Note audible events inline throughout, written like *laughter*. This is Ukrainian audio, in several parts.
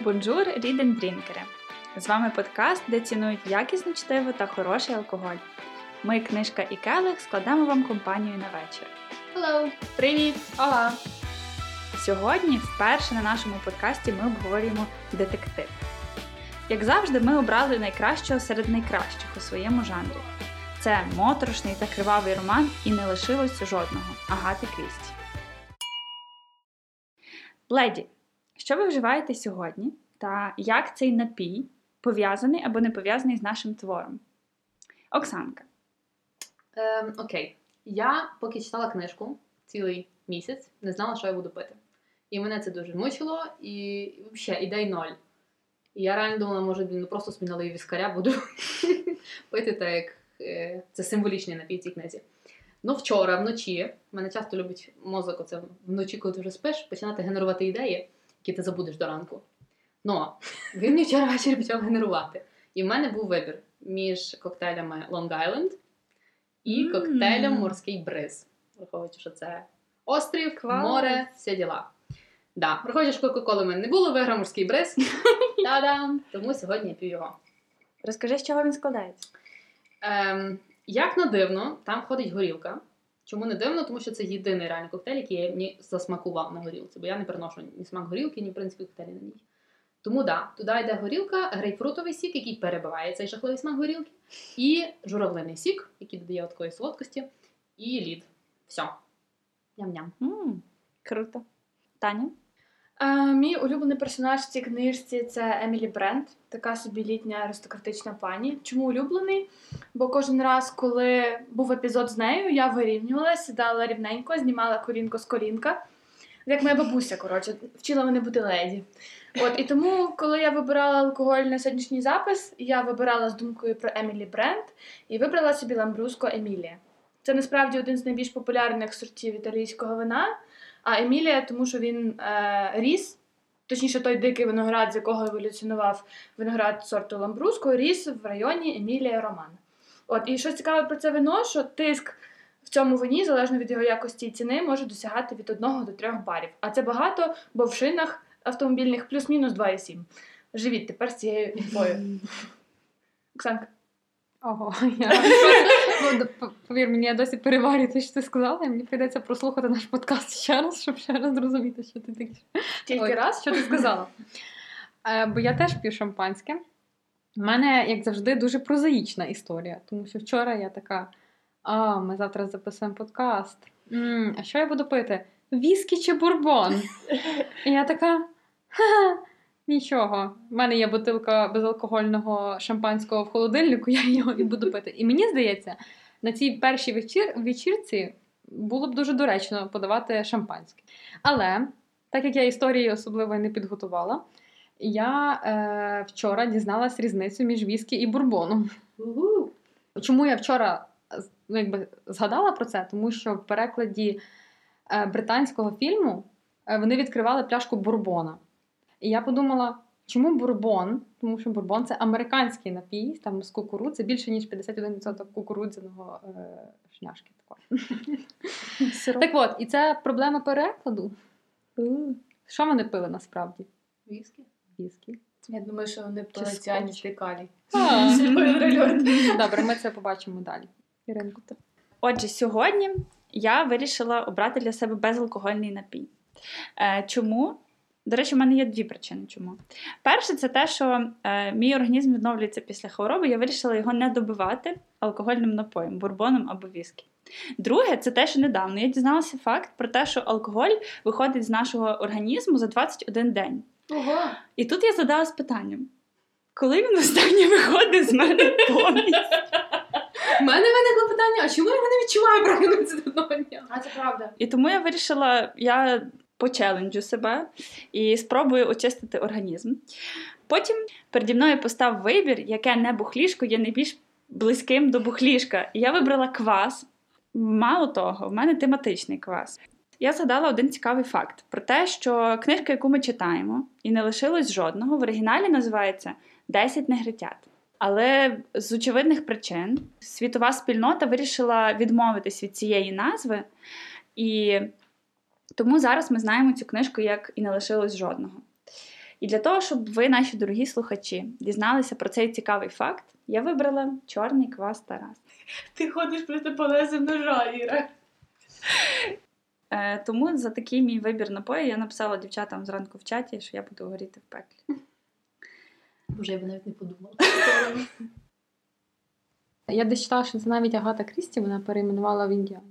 Бонжур, ріден дрінкери! З вами подкаст, де цінують якісне чтиво та хороший алкоголь. Ми, книжка і келих, складемо вам компанію на вечір. Hello! Привіт! Ола! Сьогодні, вперше на нашому подкасті, ми обговорюємо детектив. Як завжди, ми обрали найкращого серед найкращих у своєму жанрі. Це моторошний та кривавий роман і не лишилось жодного Агати Крісті. Леді, що ви вживаєте сьогодні? Та як цей напій пов'язаний або не пов'язаний з нашим твором? Оксанка. Ем, окей. Я поки читала книжку цілий місяць, не знала, що я буду пити. І мене це дуже мучило, і взагалі ідей ноль. І я реально думала, може, ну просто смінали віскаря, буду *laughs* пити так, як е, це символічний напій цій книзі. Ну, вчора, вночі, мене часто любить мозок, оце вночі, коли ти вже спиш, починати генерувати ідеї, які ти забудеш до ранку. Ну, він мені вчора ввечері почав генерувати. І в мене був вибір між коктейлями Long Island і коктейлем Морський бриз. Враховуючи, що це острів, Клас. море, всі діла. Да. Враховуючи, що Кока-Коли в мене не було, виграв морський бриз. *laughs* Та-дам! Тому сьогодні я п'ю його. Розкажи, з чого він складається? Ем, як не дивно, там входить горілка. Чому не дивно? Тому що це єдиний реальний коктейль, який я мені засмакував на горілці, бо я не переношу ні смак горілки, ні в принципі коктейлі на ній. Тому да, туди йде горілка, грейпфрутовий сік, який перебиває цей жахливий смак горілки, і журавлиний сік, який додає такої солодкості, і лід. Все. Ням-ням. м круто. Таня? Е, мій улюблений персонаж в цій книжці це Емілі Брент, така собі літня аристократична пані. Чому улюблений? Бо кожен раз, коли був епізод з нею, я вирівнювалася, сідала рівненько, знімала колінко з колінка. Як моя бабуся, коротше, вчила мене бути леді. От і тому, коли я вибирала алкоголь на сьогоднішній запис, я вибирала з думкою про Емілі Брент і вибрала собі ламбруско Емілія. Це насправді один з найбільш популярних сортів італійського вина. А Емілія, тому що він е, ріс, точніше, той дикий виноград, з якого еволюціонував виноград сорту Ламбруско, ріс в районі Емілія Романа. От, і що цікаве про це вино, що тиск в цьому вині, залежно від його якості і ціни, може досягати від 1 до 3 барів. А це багато, бо в шинах автомобільних плюс-мінус 2,7. Живіть тепер з цією інфою. Оксанка. Ого, я ну, повір мені, я досі переварюю те, що ти сказала, і мені прийдеться прослухати наш подкаст ще раз, щоб ще раз зрозуміти, що ти. Тільки Ой, раз. Що ти сказала? Е, бо я теж п'ю шампанське. У мене, як завжди, дуже прозаїчна історія, тому що вчора я така: а, ми завтра записуємо подкаст. м а що я буду пити? Віскі чи бурбон? І я така. Ха-ха, нічого. У мене є бутилка безалкогольного шампанського в холодильнику, я його і буду пити. І мені здається, на цій першій вечір... вечірці було б дуже доречно подавати шампанське. Але так як я історії особливо не підготувала, я е, вчора дізналась різницю між віскі і бурбоном. Угу. Чому я вчора ну, якби, згадала про це? Тому що в перекладі е, британського фільму е, вони відкривали пляшку бурбона. І я подумала, чому бурбон? Тому що бурбон це американський напій, там з кукурудзи, більше ніж 51% кукурудзяного е, шняшки. Так от, і це проблема перекладу. Що вони пили насправді? Віскі. Віскі. Я думаю, що вони. Спойлер альорт. *laughs* Добре, ми це побачимо далі. Іринку. Отже, сьогодні я вирішила обрати для себе безалкогольний напій. Е, чому? До речі, в мене є дві причини. Чому? Перше, це те, що е, мій організм відновлюється після хвороби. Я вирішила його не добивати алкогольним напоєм, бурбоном або віскі. Друге, це те, що недавно я дізналася факт про те, що алкоголь виходить з нашого організму за 21 день. Ого! І тут я задалась питанням: коли він останнє виходить з мене повністю? У мене виникло питання, а чому я не відчуваю прокинутися до одного дня? А це правда. І тому я вирішила, я почеленджу себе і спробую очистити організм. Потім переді мною постав вибір, яке не бухлішко є найбільш близьким до бухлішка. І я вибрала квас. Мало того, в мене тематичний квас. Я згадала один цікавий факт про те, що книжка, яку ми читаємо, і не лишилось жодного, в оригіналі називається «10 негритят. Але з очевидних причин світова спільнота вирішила відмовитись від цієї назви, і тому зараз ми знаємо цю книжку як і не лишилось жодного. І для того, щоб ви, наші дорогі слухачі, дізналися про цей цікавий факт, я вибрала чорний квас Тарас. *laughs* Ти ходиш просто по лезу ножа, Іра. Е, тому за такий мій вибір напою я написала дівчатам зранку в чаті, що я буду горіти в пеклі. Вже я б навіть не подумала. Я десь читала, що це навіть Агата Крісті вона перейменувала в індіанці.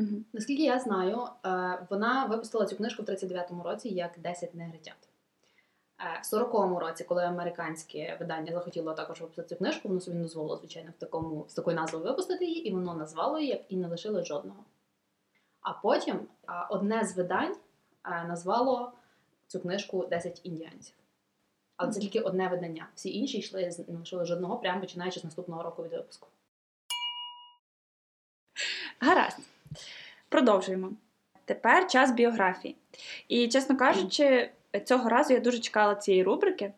Мгм. Наскільки я знаю, е, вона випустила цю книжку в 39-му році як 10 негритят. Е, В 40-му році, коли американське видання захотіло також випустити цю книжку, воно собі не дозволило, звичайно, в такому, з такою назвою випустити її, і воно назвало її як і не лишило жодного. А потім е, одне з видань назвало цю книжку 10 індіанців. Але це тільки одне видання. Всі інші йшли не лишили жодного, прямо починаючи з наступного року від випуску. Гаразд. Продовжуємо. Тепер час біографії. І, чесно кажучи, цього разу я дуже чекала цієї рубрики,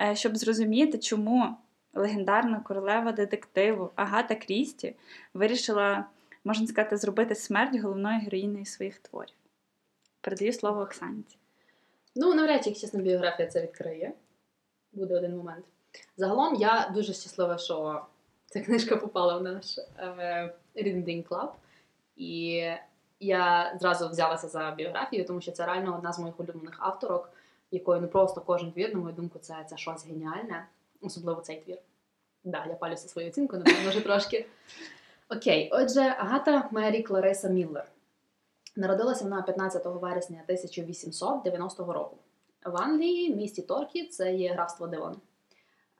е, щоб зрозуміти, чому легендарна королева детективу Агата Крісті вирішила, можна сказати, зробити смерть головної героїни своїх творів. Передаю слово Оксанці. Ну, навряд чи, чесно, біографія це відкриє. Буде один момент. Загалом я дуже щаслива, що ця книжка попала в наш е, Reading Club. І я зразу взялася за біографію, тому що це реально одна з моїх улюблених авторок, якою не просто кожен твір, на мою думку, це, це щось геніальне, особливо цей твір. Да, я палюся свою оцінку, напевно, вже трошки. Окей, отже, Агата Мері Клариса Міллер. Народилася вона 15 вересня 1890 року. В Англії, місті Торкі, це є графство Девон.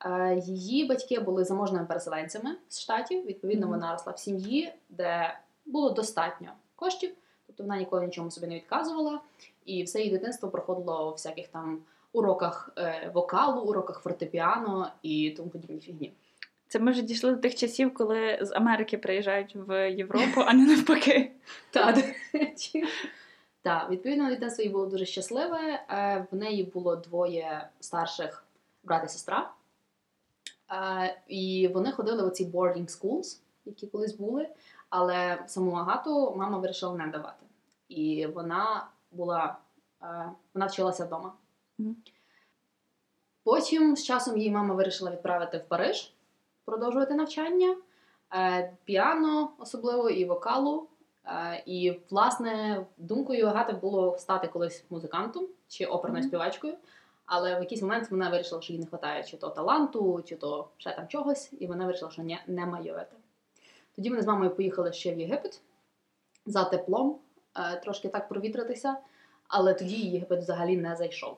Е, Її батьки були заможними переселенцями з штатів. Відповідно, вона росла в сім'ї, де було достатньо коштів, тобто вона ніколи нічому собі не відказувала. І все її дитинство проходило у всяких там уроках е, вокалу, уроках фортепіано і тому подібні фігні. Це ми вже дійшли до тих часів, коли з Америки приїжджають в Європу, а не навпаки. *laughs* Так. Так, відповідно, дитинство їй було дуже щасливе. Е, В неї було двоє старших брат і сестра. Е, І вони ходили в оці boarding schools, які колись були, але саму Агату мама вирішила не давати. І вона була е, вона вчилася вдома. Потім з часом її мама вирішила відправити в Париж, продовжувати навчання, е, піано особливо і вокалу. Е, І, власне, думкою Агати було стати колись музикантом чи оперною співачкою. Але в якийсь момент вона вирішила, що їй не вистачає чи то таланту, чи то ще там чогось, і вона вирішила, що не, не майовити. Тоді вони з мамою поїхали ще в Єгипет за теплом, е, трошки так провітритися, але тоді Єгипет взагалі не зайшов.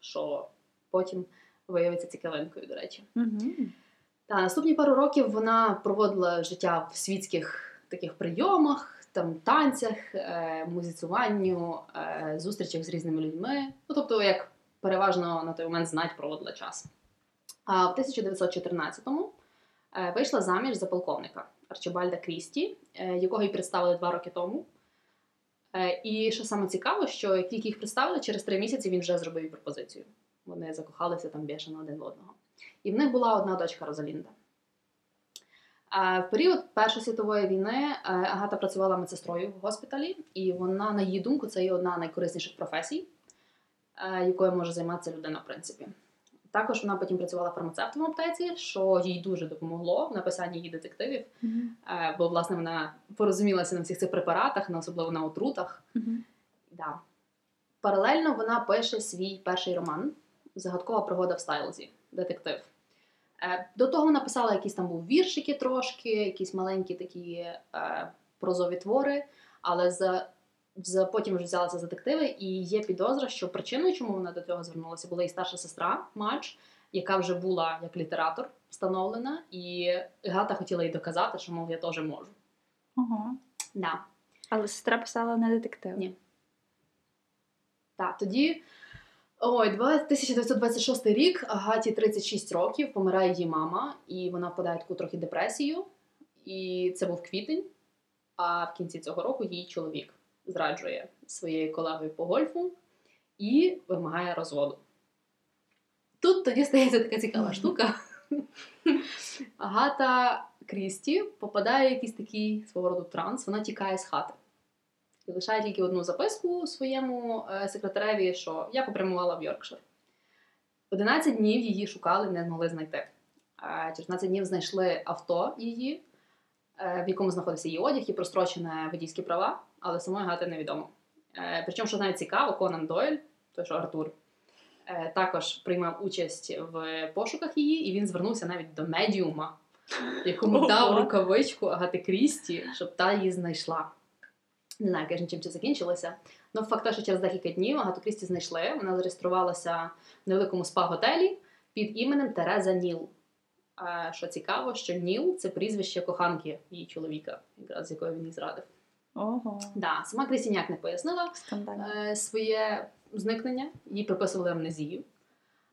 Що потім виявиться цікавинкою, до речі. Мгм. Та наступні пару років вона проводила життя в світських таких прийомах, там танцях, е, музицюванню, е, зустрічах з різними людьми. Ну тобто, як переважно на той момент знать проводила час. А в 1914-му е, вийшла заміж за полковника Арчибальда Крісті, е, якого їй представили два роки тому. Е, І що саме цікаво, що як тільки їх представили, через три місяці він вже зробив пропозицію. Вони закохалися там бешено один в одного. І в них була одна дочка Розалінда. В період Першої світової війни е, Агата працювала медсестрою в госпіталі, і вона, на її думку, це є одна найкорисніших професій, е, якою може займатися людина, в принципі. Також вона потім працювала фармацевтом в аптеці, що їй дуже допомогло в написанні її детективів, е, бо власне вона порозумілася на всіх цих препаратах, на особливо на отрутах. Мгм. Да. Паралельно вона пише свій перший роман Загадкова пригода в Стайлзі, детектив. Е, До того написала якісь там був віршики трошки, якісь маленькі такі е, прозові твори, але за, потім вже взялася за детективи, і є підозра, що причиною, чому вона до цього звернулася, була її старша сестра Мадж, яка вже була як літератор встановлена, і Гата хотіла їй доказати, що мов я теж можу. Ого. Да. Але сестра писала не детектив. Ні. Так, тоді. Ой, два- 1926 рік, Агаті 36 років, помирає її мама, і вона впадає в таку трохи депресію. І це був квітень. А в кінці цього року її чоловік зраджує своєю колегою по гольфу і вимагає розводу. Тут тоді стається така цікава штука. Агата Крісті попадає в якийсь такий свого роду транс, вона тікає з хати. І лишає тільки одну записку своєму е, секретареві, що я попрямувала в Йоркшир. 11 днів її шукали, не змогли знайти. Е, Через 11 днів знайшли авто її, е, в якому знаходився її одяг і прострочене водійські права, але самої Гати невідомо. Е, Причому, що навіть цікаво, Конан Дойль, той що Артур, е, також приймав участь в пошуках її, і він звернувся навіть до медіума, якому дав рукавичку Агати Крісті, щоб та її знайшла. Не знаю, звісно, чим це закінчилося. Ну, факт те, що через декілька днів Агату Крісті знайшли. Вона зареєструвалася в невеликому спа-готелі під іменем Тереза Ніл. Що цікаво, що Ніл це прізвище коханки її чоловіка, якраз з якою він її зрадив. Ого, Да, сама Крісті ніяк не пояснила е, своє зникнення, їй приписували амнезію.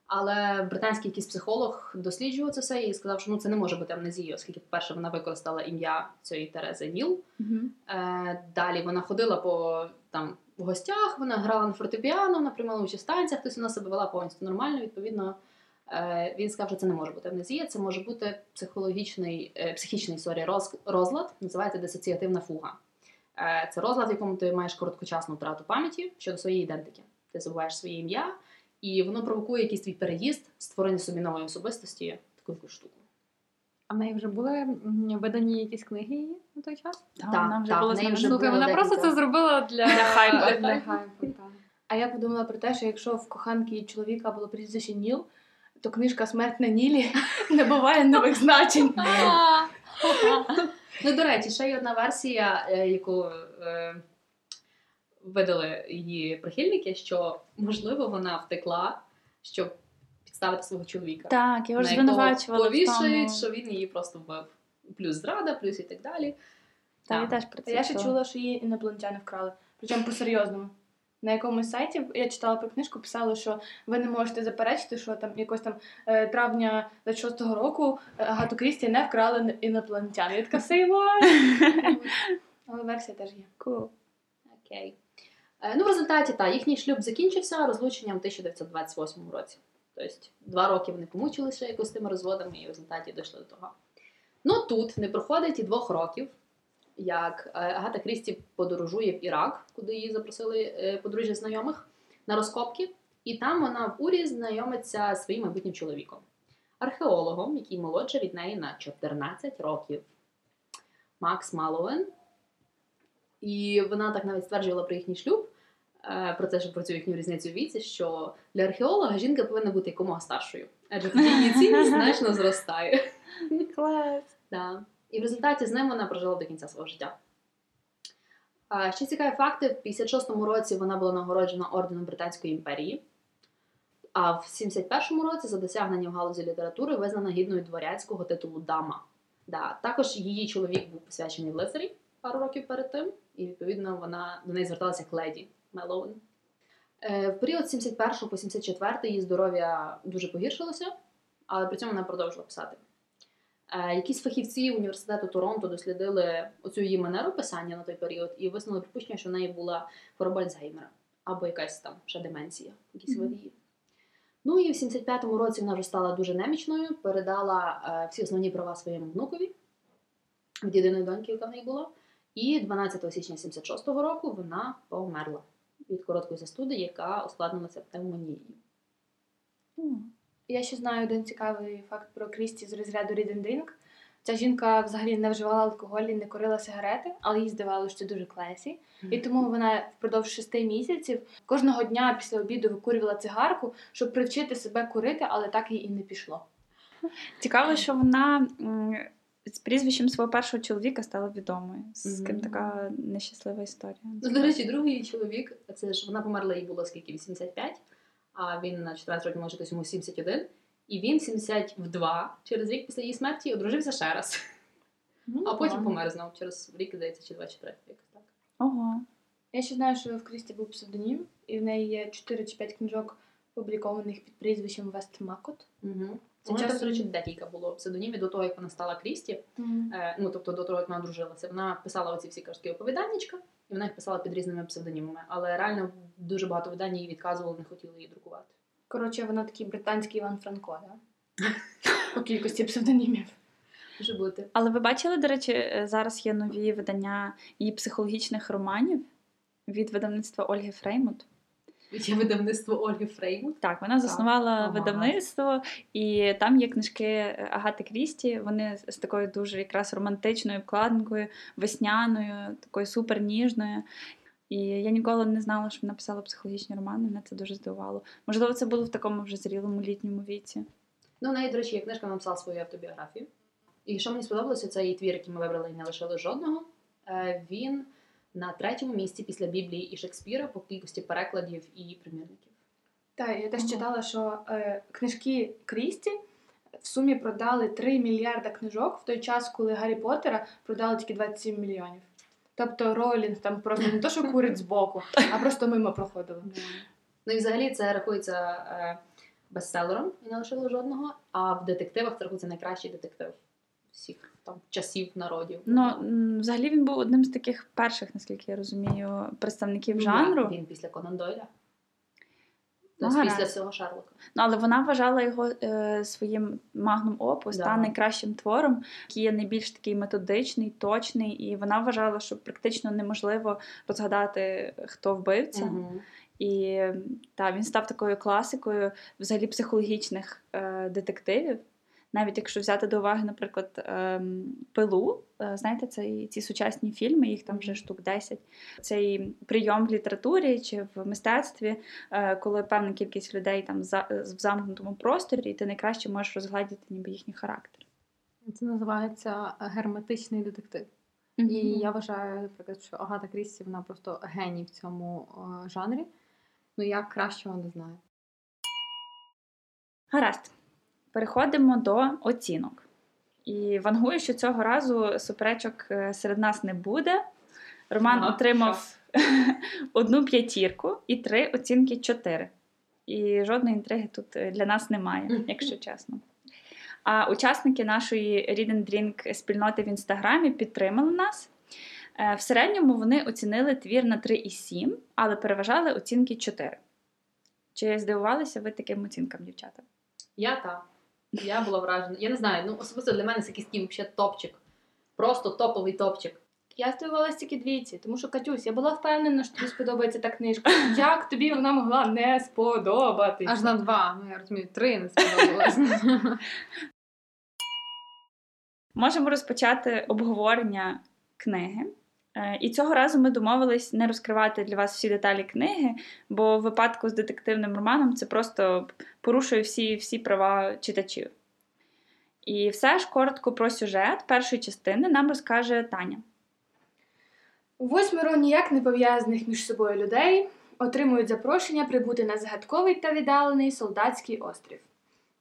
Але британський якийсь психолог досліджував це все і сказав, що ну це не може бути амнезією, оскільки, по-перше, вона використала ім'я цієї Терези Ніл. Мгм. Е, далі вона ходила по там в гостях, вона грала на фортепіано, вона приймала участь в танцях, тобто вона себе вела повністю нормально. Відповідно, е, він сказав, що це не може бути амнезія, це може бути психологічний, е, психічний sorry, роз, розлад, називається дисоціативна фуга. Е, це розлад, в якому ти маєш короткочасну втрату пам'яті щодо своєї ідентики. Ти забуваєш своє ім'я, і воно провокує якийсь твій переїзд, створення собі нової особистості, таку якусь штуку. А в неї вже були видані якісь книги її на той час? Та, Так, вона вже так, була неї вже було вона просто це зробила для, Для хайпу. *laughs* Для хайпу, так. А я подумала про те, що якщо в коханки чоловіка було прізвище Ніл, то книжка Смерть на Нілі *laughs* не буває нових *laughs* значень. Ну, до речі, ще є одна версія, е, яку е, видали її прихильники, що можливо вона втекла, щоб підставити свого чоловіка. Так, його ж звинувачували. повішають, що він її просто вбив. Плюс зрада, плюс і так далі. Та, я теж про це я ще чула, що її інопланетяни вкрали. Причому по-серйозному. На якомусь сайті я читала про книжку, писали, що ви не можете заперечити, що там якось там е, травня 26-го року е, Агату Крісті не вкрали інопланетяни. Я така сейва. *laughs* Але версія теж є. Cool. Окей. Е, Ну, в результаті, та, їхній шлюб закінчився розлученням у 1928 році. Тобто два роки вони помучилися якось тими розводами і в результаті дійшли до того. Ну тут не проходить і двох років, як е, Агата Крісті подорожує в Ірак, куди її запросили е, подружжя знайомих на розкопки, і там вона в Урі знайомиться зі своїм майбутнім чоловіком, археологом, який молодший від неї на 14 років. Макс Малоуен. І вона так навіть стверджувала про їхній шлюб, е, про те, що про цю їхню різницю в віці, що для археолога жінка повинна бути якомога старшою, адже тоді її цінність *laughs* значно зростає. Клас. Да. І в результаті з ним вона прожила до кінця свого життя. Ще цікаві факти: в 56-му році вона була нагороджена орденом Британської імперії, а в 71-му році за досягнення в галузі літератури визнана гідною дворянського титулу дама. Да. Також її чоловік був посвячений в лицарі пару років перед тим, і відповідно вона до неї зверталася як леді Мелоун. Е, в період з 71 по 74 її здоров'я дуже погіршилося, але при цьому вона продовжила писати. Е, Якісь фахівці університету Торонто дослідили оцю її манеру писання на той період і висунули припущення, що в неї була хвороба Альцгеймера або якась там ще деменція, якісь види її. Ну і в 75-му році вона вже стала дуже немічною, передала е, всі основні права своєму внукові від єдиної доньки, яка в неї була. І 12 січня 76-го року вона померла від короткої застуди, яка ускладнилася пневмонією. М. Я ще знаю один цікавий факт про Крісті з розряду Read and Drink. Ця жінка взагалі не вживала алкоголь і не курила сигарети, але їй здавалося, що це дуже класі. І тому вона впродовж шести місяців кожного дня після обіду викурювала цигарку, щоб привчити себе курити, але так їй і не пішло. Цікаво, що вона з прізвищем свого першого чоловіка стала відомою. З ким така нещаслива історія. Ну, до речі, другий чоловік, це ж вона померла, їй було скільки? 85, а він на 14 років може йому 71. І він 72 через рік після її смерті одружився ще раз. Ну, А потім помер знову через рік, здається, чи 24, якось так. Ого. Я ще знаю, що в Крісті був псевдонім, і в неї є 4 чи 5 книжок, опублікованих під прізвищем Вест Макот. Угу. Це У мене, часом- до речі, декілька було псевдонімів до того, як вона стала Крісті. Е, ну, тобто до того, як вона одружилася. Вона писала оці всі картки оповіданнячка, і вона їх писала під різними псевдонімами. Але реально дуже багато видань її відказували, не хотіли її друкувати. Коротше, вона такий британський Іван Франко, да? *laughs* По кількості псевдонімів. Може бути. Але ви бачили, до речі, е, зараз є нові видання її психологічних романів від видавництва Ольги Фреймут. Є видавництво Ольги Фреймут. Так, вона заснувала Ага. видавництво, і там є книжки Агати Крісті. Вони з такою дуже якраз романтичною обкладинкою, весняною, такою суперніжною. І я ніколи не знала, що написала психологічні романи. Мене це дуже здивувало. Можливо, це було в такому вже зрілому літньому віці. Ну, неї, до речі, є книжка, написала свою автобіографію. І що мені сподобалося, це її твір, який ми вибрали і не лишили жодного. Е, Він на третьому місці після Біблії і Шекспіра по кількості перекладів і примірників. Так, я теж читала, що е, книжки Крісті в сумі продали 3 мільярда книжок в той час, коли Гаррі Поттера продали тільки 27 мільйонів. Тобто Роулінг там просто не то, що *laughs* курить збоку, а просто мимо проходила. Ну і взагалі це рахується е, бестселером і не лишило жодного, а в детективах це рахується найкращий детектив всіх там часів народів. Ну, взагалі він був одним з таких перших, наскільки я розумію, представників Ну, жанру. Він після Конан Дойля. Ну, Тобто після всього Шерлока. Ну, але вона вважала його е, своїм магнум опус Да. та найкращим твором, який є найбільш такий методичний, точний, і вона вважала, що практично неможливо розгадати, хто вбивця. Мгм. І та, він став такою класикою взагалі психологічних е, детективів. Навіть якщо взяти до уваги, наприклад, ем, пилу, е, знаєте, це ці сучасні фільми, їх там вже штук 10. Цей прийом в літературі чи в мистецтві, е, коли певна кількість людей там за, в замкнутому просторі, і ти найкраще можеш розглядіти ніби їхній характер. Це називається герметичний детектив. І я вважаю, наприклад, що Агата Крісті вона просто геній в цьому е, жанрі. Ну я кращого не знаю. Гаразд. Переходимо до оцінок. І вангую, що цього разу суперечок е, серед нас не буде. Роман Ага, отримав *laughs* одну п'ятірку і три оцінки чотири. І жодної інтриги тут е, для нас немає, якщо чесно. А учасники нашої Read and Drink спільноти в інстаграмі підтримали нас. Е, В середньому вони оцінили твір на 3,7, але переважали оцінки 4. Чи здивувалися ви таким оцінкам, дівчата? Я та. Я була вражена. Я не знаю, ну особисто для мене це якийсь такий взагалі топчик. Просто топовий топчик. Я здивувалася тільки двійці, тому що Катюсь, я була впевнена, що тобі сподобається та книжка. Як тобі вона могла не сподобатися? Аж на два, ну я розумію, три не сподобалось. *laughs* Можемо розпочати обговорення книги. Е, І цього разу ми домовились не розкривати для вас всі деталі книги, бо в випадку з детективним романом це просто порушує всі, всі права читачів. І все ж коротко про сюжет першої частини нам розкаже Таня. Восьмеро ніяк не пов'язаних між собою людей отримують запрошення прибути на загадковий та віддалений солдатський острів.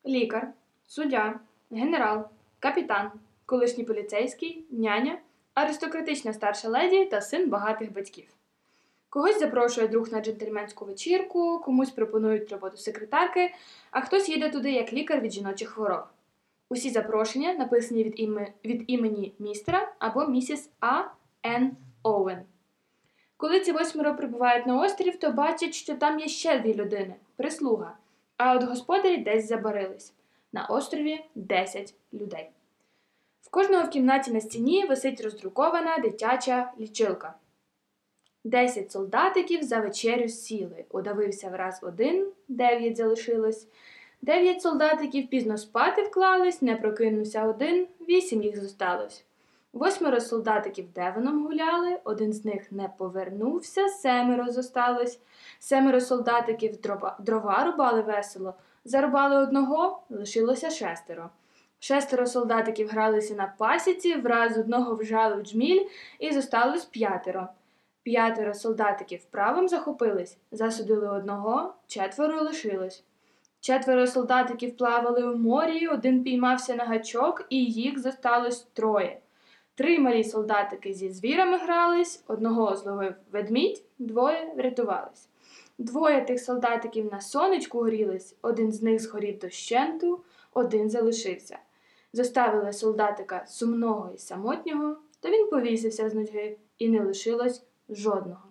Лікар, суддя, генерал, капітан, колишній поліцейський, няня, аристократична старша леді та син багатих батьків. Когось запрошує друг на джентльменську вечірку, комусь пропонують роботу секретарки, а хтось їде туди як лікар від жіночих хвороб. Усі запрошення написані від, іме- від імені містера або місіс А. Н. Оуен. Коли ці восьмеро прибувають на острів, то бачать, що там є ще дві людини прислуга. А от господарі десь забарились. На острові 10 людей. В кожного в кімнаті на стіні висить роздрукована дитяча лічилка. Десять солдатиків за вечерю сіли. Удавився враз один, дев'ять залишилось. Дев'ять солдатиків пізно спати вклались, не прокинувся один, вісім їх зосталось. Восьмеро солдатиків девоном гуляли, один з них не повернувся, семеро зосталось. Семеро солдатиків дрова, дрова рубали весело, зарубали одного, лишилося шестеро. Шестеро солдатиків гралися на пасіці, враз одного вжали в джміль і зосталось п'ятеро. П'ятеро солдатиків правом захопились, засудили одного, четверо лишилось. Четверо солдатиків плавали у морі, один піймався на гачок, і їх зосталось троє. Три малі солдатики зі звірами грались, одного зловив ведмідь, двоє врятувались. Двоє тих солдатиків на сонечку горілись, один з них згорів дощенту, один залишився. Заставили солдатика сумного і самотнього, то він повісився з нудьги, і не лишилось жодного.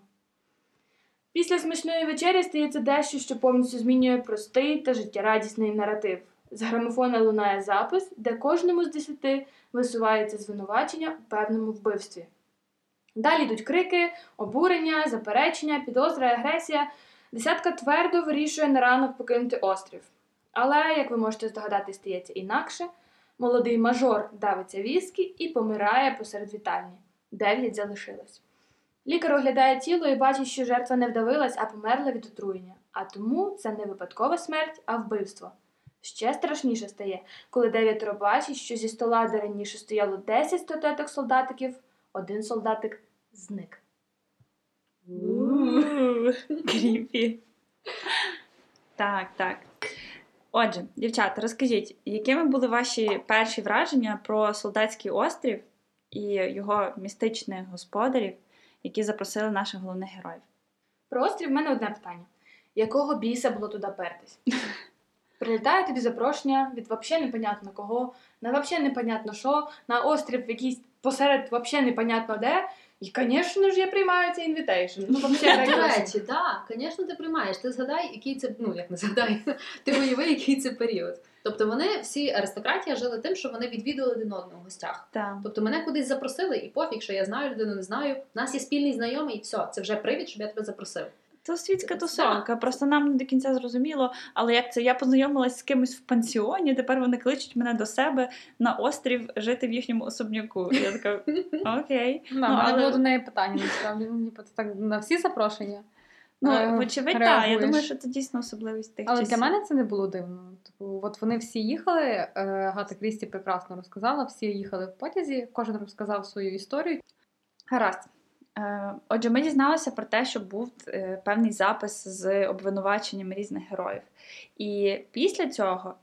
Після смачної вечері стається дещо, що повністю змінює простий та життєрадісний наратив. З грамофона лунає запис, де кожному з десяти висувається звинувачення у певному вбивстві. Далі йдуть крики, обурення, заперечення, підозра, агресія. Десятка твердо вирішує на ранок покинути острів. Але, як ви можете здогадати, стається інакше. Молодий мажор давиться віскі і помирає посеред вітальні. Дев'ять залишилось. Лікар оглядає тіло і бачить, що жертва не вдавилась, а померла від отруєння. А тому це не випадкова смерть, а вбивство. Ще страшніше стає, коли дев'ятеро бачить, що зі стола, де раніше стояло 10 статуеток солдатиків, один солдатик зник. Кріпі. Так, так. Отже, дівчата, розкажіть, якими були ваші перші враження про солдатський острів і його містичних господарів, які запросили наших головних героїв? Про острів в мене одне питання: якого біса було туди пертись? *laughs* Прилітає тобі запрошення від взагалі непонятно кого, на взагалі непонятно що, на острів якийсь посеред взагалі непонятно де. І, звісно ж, я приймаю цей invitation. Ну, взагалі, До речі, так, звісно, ти приймаєш. Ти згадай, який це, ну як не згадай, *laughs* ти уяви, який це період. Тобто вони всі аристократія жили тим, що вони відвідували один одного в гостях. Так. Тобто мене кудись запросили, і пофіг, що я знаю людину, не знаю. У нас є спільний знайомий, і все, це вже привід, щоб я тебе запросив. То світська тусовка, просто нам не до кінця зрозуміло. Але як це? Я познайомилась з кимось в пансіоні, тепер вони кличуть мене до себе на острів жити в їхньому особняку. Я така, *laughs* окей. Да, Ну, але- було до неї питання, насправді. Ну, типу, це так на всі запрошення. Ну, Е, вочевидь, так. Я думаю, що це дійсно особливість тих Але часів. для мене це не було дивно. Типу, от вони всі їхали, е, Гата Крісті прекрасно розказала, всі їхали в потязі, кожен розказав свою історію. Гаразд. Е, Отже, ми дізналися про те, що був е, певний запис з обвинуваченням різних героїв. І після цього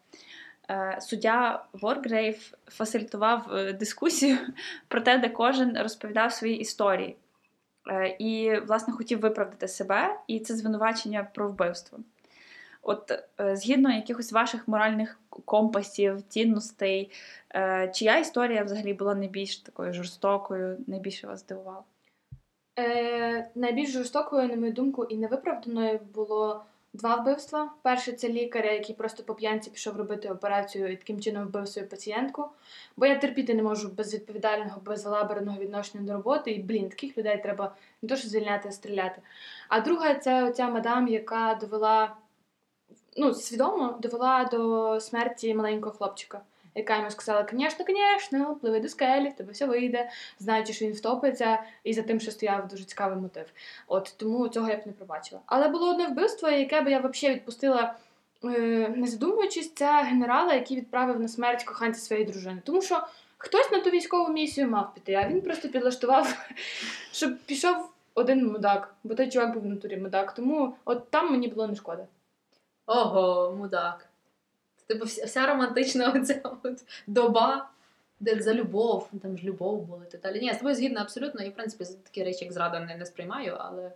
е, суддя Воргрейв фасилітував дискусію *laughs* про те, де кожен розповідав свої історії. І, власне, хотів виправдати себе, і це звинувачення про вбивство. От згідно якихось ваших моральних компасів, цінностей, чия історія взагалі була найбільш такою жорстокою, найбільше вас здивувала? Е, найбільш жорстокою, на мою думку, і невиправданою було два вбивства. Перше це лікаря, який просто по п'янці пішов робити операцію і таким чином вбив свою пацієнтку. Бо я терпіти не можу безвідповідального, безалаберного відношення до роботи. І блін, таких людей треба не що звільняти, а стріляти. А друга це оця мадам, яка довела ну, свідомо довела до смерті маленького хлопчика. Яка йому сказала, звісно, звісно, пливи до скелі, в тебе все вийде, знаючи, що він втопиться, і за тим, що стояв дуже цікавий мотив. От тому цього я б не пробачила. Але було одне вбивство, яке б я взагалі відпустила, е, не задумуючись, це генерала, який відправив на смерть коханця своєї дружини. Тому що хтось на ту військову місію мав піти, а він просто підлаштував, *laughs* щоб пішов один мудак, бо той чувак був в натурі мудак. Тому от там мені було не шкода. Ого, мудак. Типу вся, вся романтична *laughs* оця от доба, де за любов, там ж любов була і так далі. Ні, я з тобою згідна абсолютно, і в принципі такі речі, як зрада, не, не сприймаю, але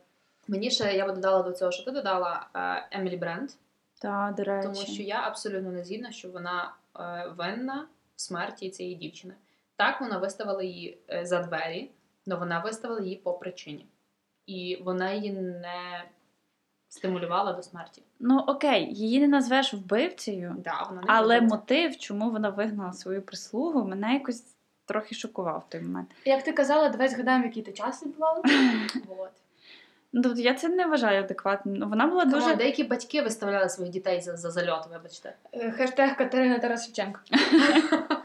мені ще я би додала до цього, що ти додала е, Емілі Брент, Так, до речі. тому що я абсолютно не згідна, що вона е, винна в смерті цієї дівчини. Так, вона виставила її е, за двері, але вона виставила її по причині. І вона її не стимулювала до смерті. Ну окей, її не назвеш вбивцею, Да, вона не але вбивця. мотив, чому вона вигнала свою прислугу, мене якось трохи шокував в той момент. Як ти казала, давай згадаємо, який ти час відбувала. Вот. *laughs* Ну, тобто я це не вважаю адекватним. Ну, Вона була Дуже... дуже. Деякі батьки виставляли своїх дітей за, за зальот, вибачте. Е, Хештег Катерина Тарасовченко. *laughs*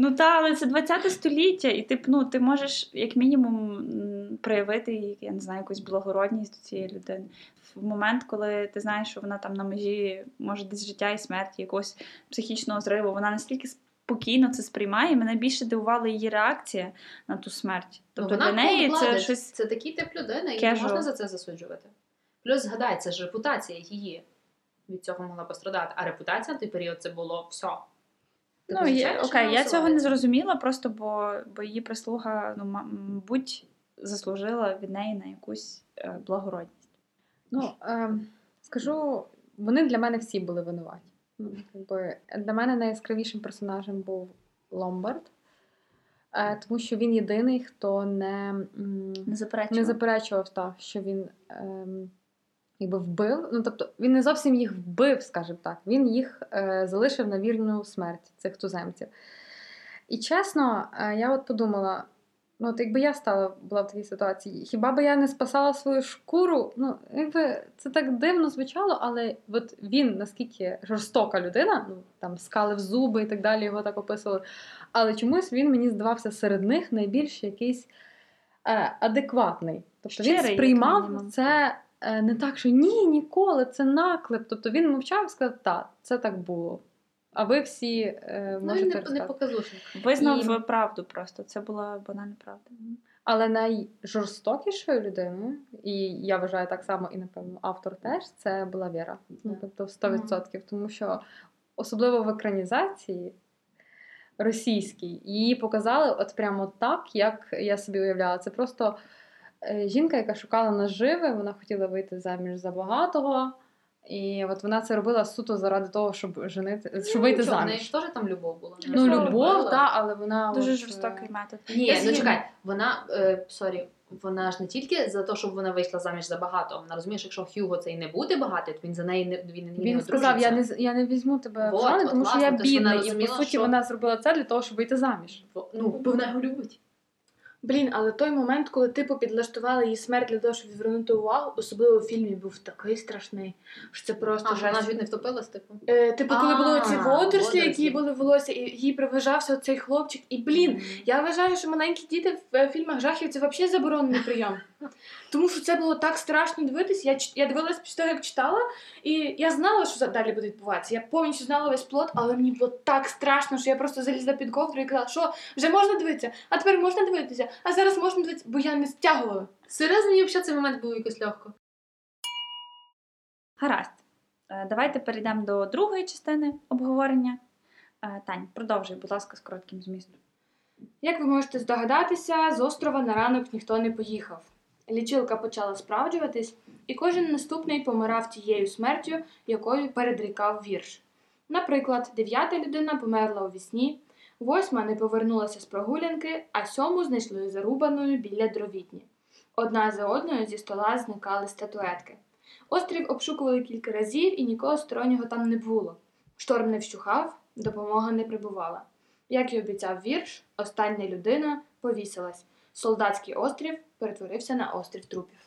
Ну та, але це 20 століття, і ти, ну, ти можеш як мінімум проявити я не знаю, якусь благородність до цієї людини. В момент, коли ти знаєш, що вона там на межі може десь життя і смерті, якогось психічного зриву, вона настільки спокійно це сприймає. Мене більше дивувала її реакція на ту смерть. Тобто Ну, вона для неї це щось. Це такий тип людини, і не можна за це засуджувати. Плюс згадай, це ж репутація її від цього могла пострадати. А репутація на той період це було все. Ну, є, окей, я цього не зрозуміла, просто бо, бо її прислуга, ну, мабуть, заслужила від неї на якусь е, благородність. Ну, е, скажу, вони для мене всі були винуваті. Ну, для мене найяскравішим персонажем був Ломбард, е, тому що він єдиний, хто не, Не заперечую. не заперечував так, що він ем, якби вбив. Ну, тобто, він не зовсім їх вбив, скажімо так. Він їх е, залишив на вірну смерть цих туземців. І чесно, е, я от подумала: Ну, от якби я стала була в такій ситуації, хіба би я не спасала свою шкуру? Ну, якби це так дивно звучало, але от він наскільки жорстока людина, ну там скалив зуби і так далі, його так описували. Але чомусь він мені здавався серед них найбільш якийсь е, адекватний. Тобто Щирий, він сприймав це не так, що ні, ніколи, це наклеп. Тобто він мовчав і сказав, так, це так було. А ви всі е, Ну, він не, не показушник. Визнав І- правду просто. Це була банальна правда. Але найжорстокішою людиною, і я вважаю так само, і напевно автор теж, це була Віра. Ну тобто 100%. Тому що особливо в екранізації російській її показали от прямо так, як я собі уявляла. Це просто е, жінка, яка шукала наживи, вона хотіла вийти заміж за багатого. І от вона це робила суто заради того, щоб женити, щоб вийти Нічого, неї заміж. ж теж там любов була. Ну, Вона любов, любила. так, але вона Дуже от, е, жорстокий метод. Ні, Я ну згідна. чекай, вона е, sorry, вона ж не тільки за те, щоб вона вийшла заміж за багато. Вона розуміє, що якщо Хьюго цей не буде багатий, то він за неї не він, не Він сказав: я не з- я не візьму тебе Вот, в жони, от, тому що власне, я то, що вона бідний. І по розуміла, суті що- вона зробила це для того, щоб вийти заміж. Ну, бо вона його любить. Блін, але той момент, коли типу підлаштували її смерть для того, щоб відвернути увагу, особливо в фільмі був такий страшний, що це просто А, вона жесть. ж не втопилась, типу. Е, типу, коли були ці водорослі, які були волосся, і їй приближався цей хлопчик. І блін, я вважаю, що маленькі діти в е, фільмах жахів це взагалі заборонений прийом. *laughs* Тому що це було так страшно дивитись. Я, я дивилась після того, як читала, і я знала, що далі буде відбуватися. Я повністю знала весь плод, але мені було так страшно, що я просто залізла під ковдру і казала, що вже можна дивитися, а тепер можна дивитися, а зараз можна дивитися, бо я не стягувала. Серйозно, мені взагалі цей момент був якось легко. Гаразд. Е, Давайте перейдемо до другої частини обговорення. Е, Тань, продовжуй, будь ласка, з коротким змістом. Як ви можете здогадатися, з острова на ранок ніхто не поїхав. Лічилка почала справджуватись, і кожен наступний помирав тією смертю, якою передрікав вірш. Наприклад, дев'ята людина померла у вісні, восьма не повернулася з прогулянки, а сьому знайшли зарубаною біля дровітні. Одна за одною зі стола зникали статуетки. Острів обшукували кілька разів і нікого стороннього там не було. Шторм не вщухав, допомога не прибувала. Як і обіцяв вірш, остання людина повісилась. Солдатський острів перетворився на острів трупів.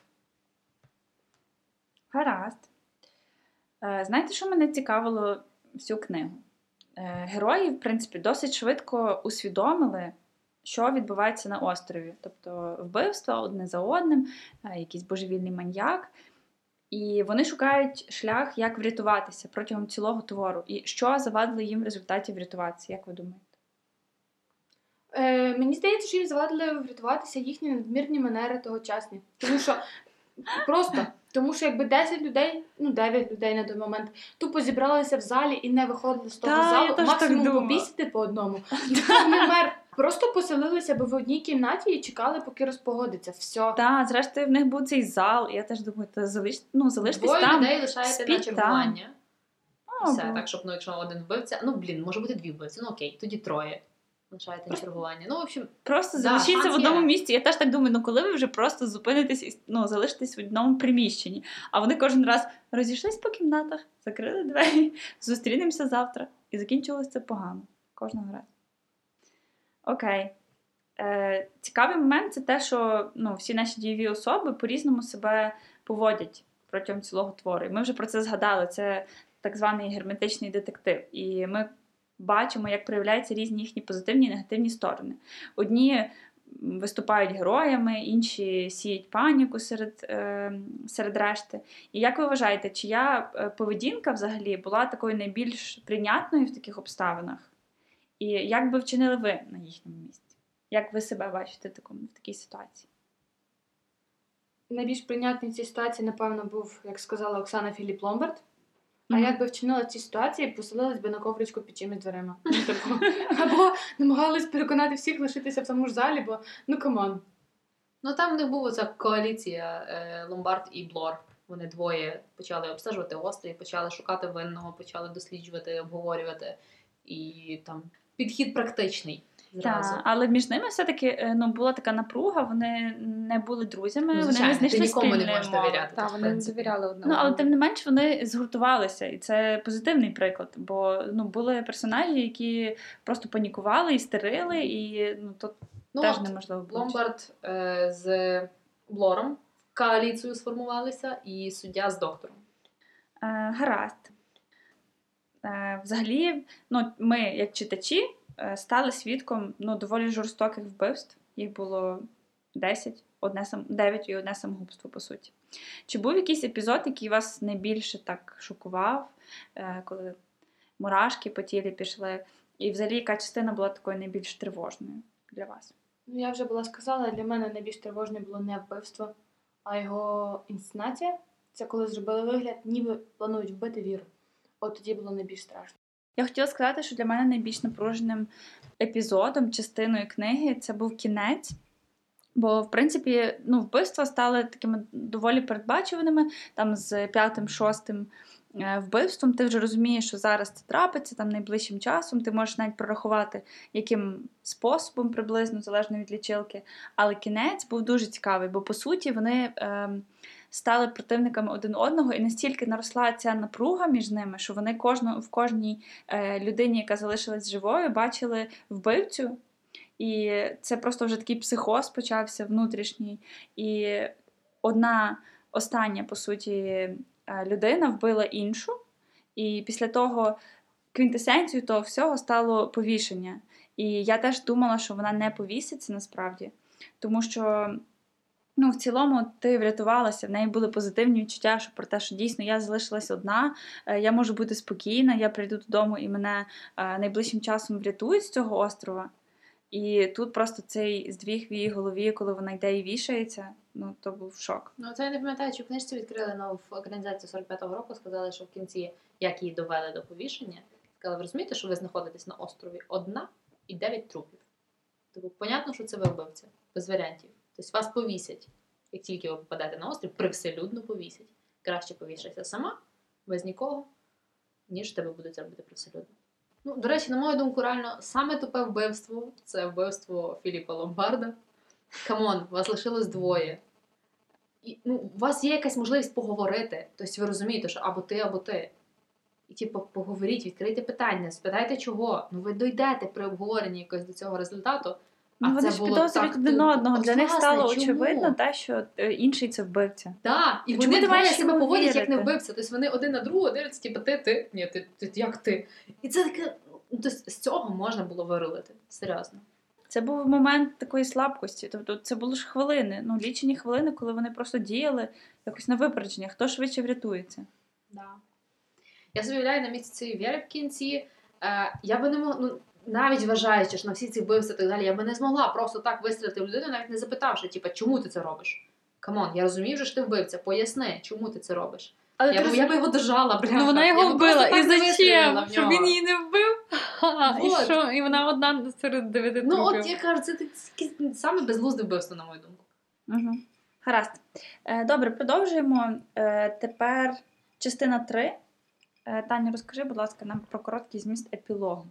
Гаразд. Е, Знаєте, що мене цікавило всю книгу? Е, Герої, в принципі, досить швидко усвідомили, що відбувається на острові. Тобто вбивства одне за одним, е, якийсь божевільний маньяк. І вони шукають шлях, як врятуватися протягом цілого твору. І що завадило їм в результаті врятуватися, як ви думаєте? Е, мені здається, що їм завадили врятуватися їхні надмірні манери тогочасні. Тому що просто, тому що якби 10 людей, ну 9 людей на той момент, тупо зібралися в залі і не виходили з того Та, залу, так максимум побісити по одному. Мер. Просто поселилися би в одній кімнаті і чекали, поки розпогодиться. Все. Та, зрештою, в них був цей зал, я теж думаю, та залиш... ну, залиштесь Двоє там. людей лишаєте на чергування. Все, так, щоб ну, якщо один вбивця, ну блін, може бути дві вбивці, ну окей, тоді троє. Лишаєте чергування. Ну, в общем, Просто Да, залишіться в одному є. місці. Я теж так думаю, ну коли ви вже просто зупинитесь і ну, залишитесь в одному приміщенні. А вони кожен раз розійшлись по кімнатах, закрили двері, *laughs* зустрінемося завтра. І закінчилось це погано. Кожного разу. Окей. Е, цікавий момент це те, що ну, всі наші дієві особи по-різному себе поводять протягом цілого твору. І ми вже про це згадали. Це так званий герметичний детектив. І ми бачимо, як проявляються різні їхні позитивні і негативні сторони. Одні виступають героями, інші сіють паніку серед, е, серед решти. І як ви вважаєте, чия е, поведінка взагалі була такою найбільш прийнятною в таких обставинах? І як би вчинили ви на їхньому місці? Як ви себе бачите в, такій ситуації? Найбільш прийнятний в цій ситуації, напевно, був, як сказала Оксана Філіп Ломбард. А Мгм. як би вчинила ці ситуації, поселилась би на ковричку під чимось дверима. *laughs* Ну, типу, Або намагалась переконати всіх лишитися в тому ж залі, бо ну come on. ну там в них була ця коаліція е, Ломбард і Блор. Вони двоє почали обстежувати острів, почали шукати винного, почали досліджувати, обговорювати. І там підхід практичний. Так, але між ними все-таки е, ну, була така напруга, вони не були друзями, Ну, вони не знайшли нікому не спільної можеш мови. довіряти. Та вони не довіряли одне Ну, але тим не менш вони згуртувалися, і це позитивний приклад. Бо ну, були персонажі, які просто панікували, істерили, і ну, то Ну, теж от неможливо було. Ломбард е, з Блором коаліцію сформувалися, і суддя з доктором. Е, гаразд. Е, взагалі, ну, ми, як читачі, е, стали свідком ну, доволі жорстоких вбивств. Їх було 10, одне сам, 9 і одне самогубство, по суті. Чи був якийсь епізод, який вас найбільше так шокував, е, коли мурашки по тілі пішли? І взагалі, яка частина була такою найбільш тривожною для вас? Ну, я вже була сказала, для мене найбільш тривожне було не вбивство, а його інсценація. Це коли зробили вигляд, ніби планують вбити віру. От тоді було найбільш страшно. Я хотіла сказати, що для мене найбільш напруженим епізодом, частиною книги, це був кінець. Бо, в принципі, ну, вбивства стали такими доволі передбачуваними. Там з п'ятим, шостим е, вбивством ти вже розумієш, що зараз це трапиться там найближчим часом. Ти можеш навіть прорахувати, яким способом приблизно, залежно від лічилки. Але кінець був дуже цікавий, бо по суті вони е, стали противниками один одного, і настільки наросла ця напруга між ними, що вони кожну, в кожній е, людині, яка залишилась живою, бачили вбивцю. І це просто вже такий психоз почався внутрішній. І одна остання, по суті, е, людина вбила іншу. І після того квінтесенцією того всього стало повішення. І я теж думала, що вона не повіситься насправді, тому що. Ну, в цілому, ти врятувалася, в неї були позитивні відчуття що про те, що дійсно я залишилась одна, е, я можу бути спокійна, я прийду додому і мене е, найближчим часом врятують з цього острова. І тут просто цей здвіг в її голові, коли вона йде і вішається, ну то був шок. Ну, це я не пам'ятаю, чи книжці відкрили нову екранізацію 45-го року, сказали, що в кінці, як її довели до повішення, сказали, ви розумієте, що ви знаходитесь на острові одна і дев'ять трупів. Тобто, понятно, що це ви вбивця, без варіантів. Тобто вас повісять, як тільки ви попадете на острів, привселюдно повісять. Краще повішайся сама, без нікого, ніж тебе будуть робити привселюдно. Ну, до речі, на мою думку, реально саме тупе вбивство це вбивство Філіпа Ломбарда. Come on, вас лишилось двоє. І, ну, у вас є якась можливість поговорити. Тобто ви розумієте, що або ти, або ти. І типу, поговоріть, відкрийте питання, спитайте чого. Ну ви дойдете при обговоренні якось до цього результату. А Ну, вони ж підозрюють один одного. Для них стало чому? очевидно те, що е, інший це вбивця. Да, і Чому вони двоє себе поводять як не вбивця. Тобто вони один на другого дивляться, типу, ти, ти, ні, ти, ти як ти. І це таке. Ну, тобто з цього можна було вирулити. Серйозно. Це був момент такої слабкості. Тобто це були ж хвилини, ну лічені хвилини, коли вони просто діяли якось на випередження, хто швидше врятується. Да. Я собі уявляю на місці цієї віри в кінці. Е, я би не могла, ну, навіть вважаючи, що на всі ці вбивства і так далі, я би не змогла просто так вистрілити в людину, навіть не запитавши, типа, чому ти це робиш? Come on, я розумію, що ти вбивця, поясни, чому ти це робиш. Але Я, ти б, я би його дожала, бля. Ну вона його вбила. І зачем? Щоб він її не вбив? *laughs* Ха, І що? І вона одна серед дев'яти Ну, трупів. от я кажу, це таке саме безглузде вбивство, на мою думку. Угу. Гаразд. Е, добре, продовжуємо. Е, тепер частина 3. Е, Таня, розкажи, будь ласка, нам про короткий зміст епілогу.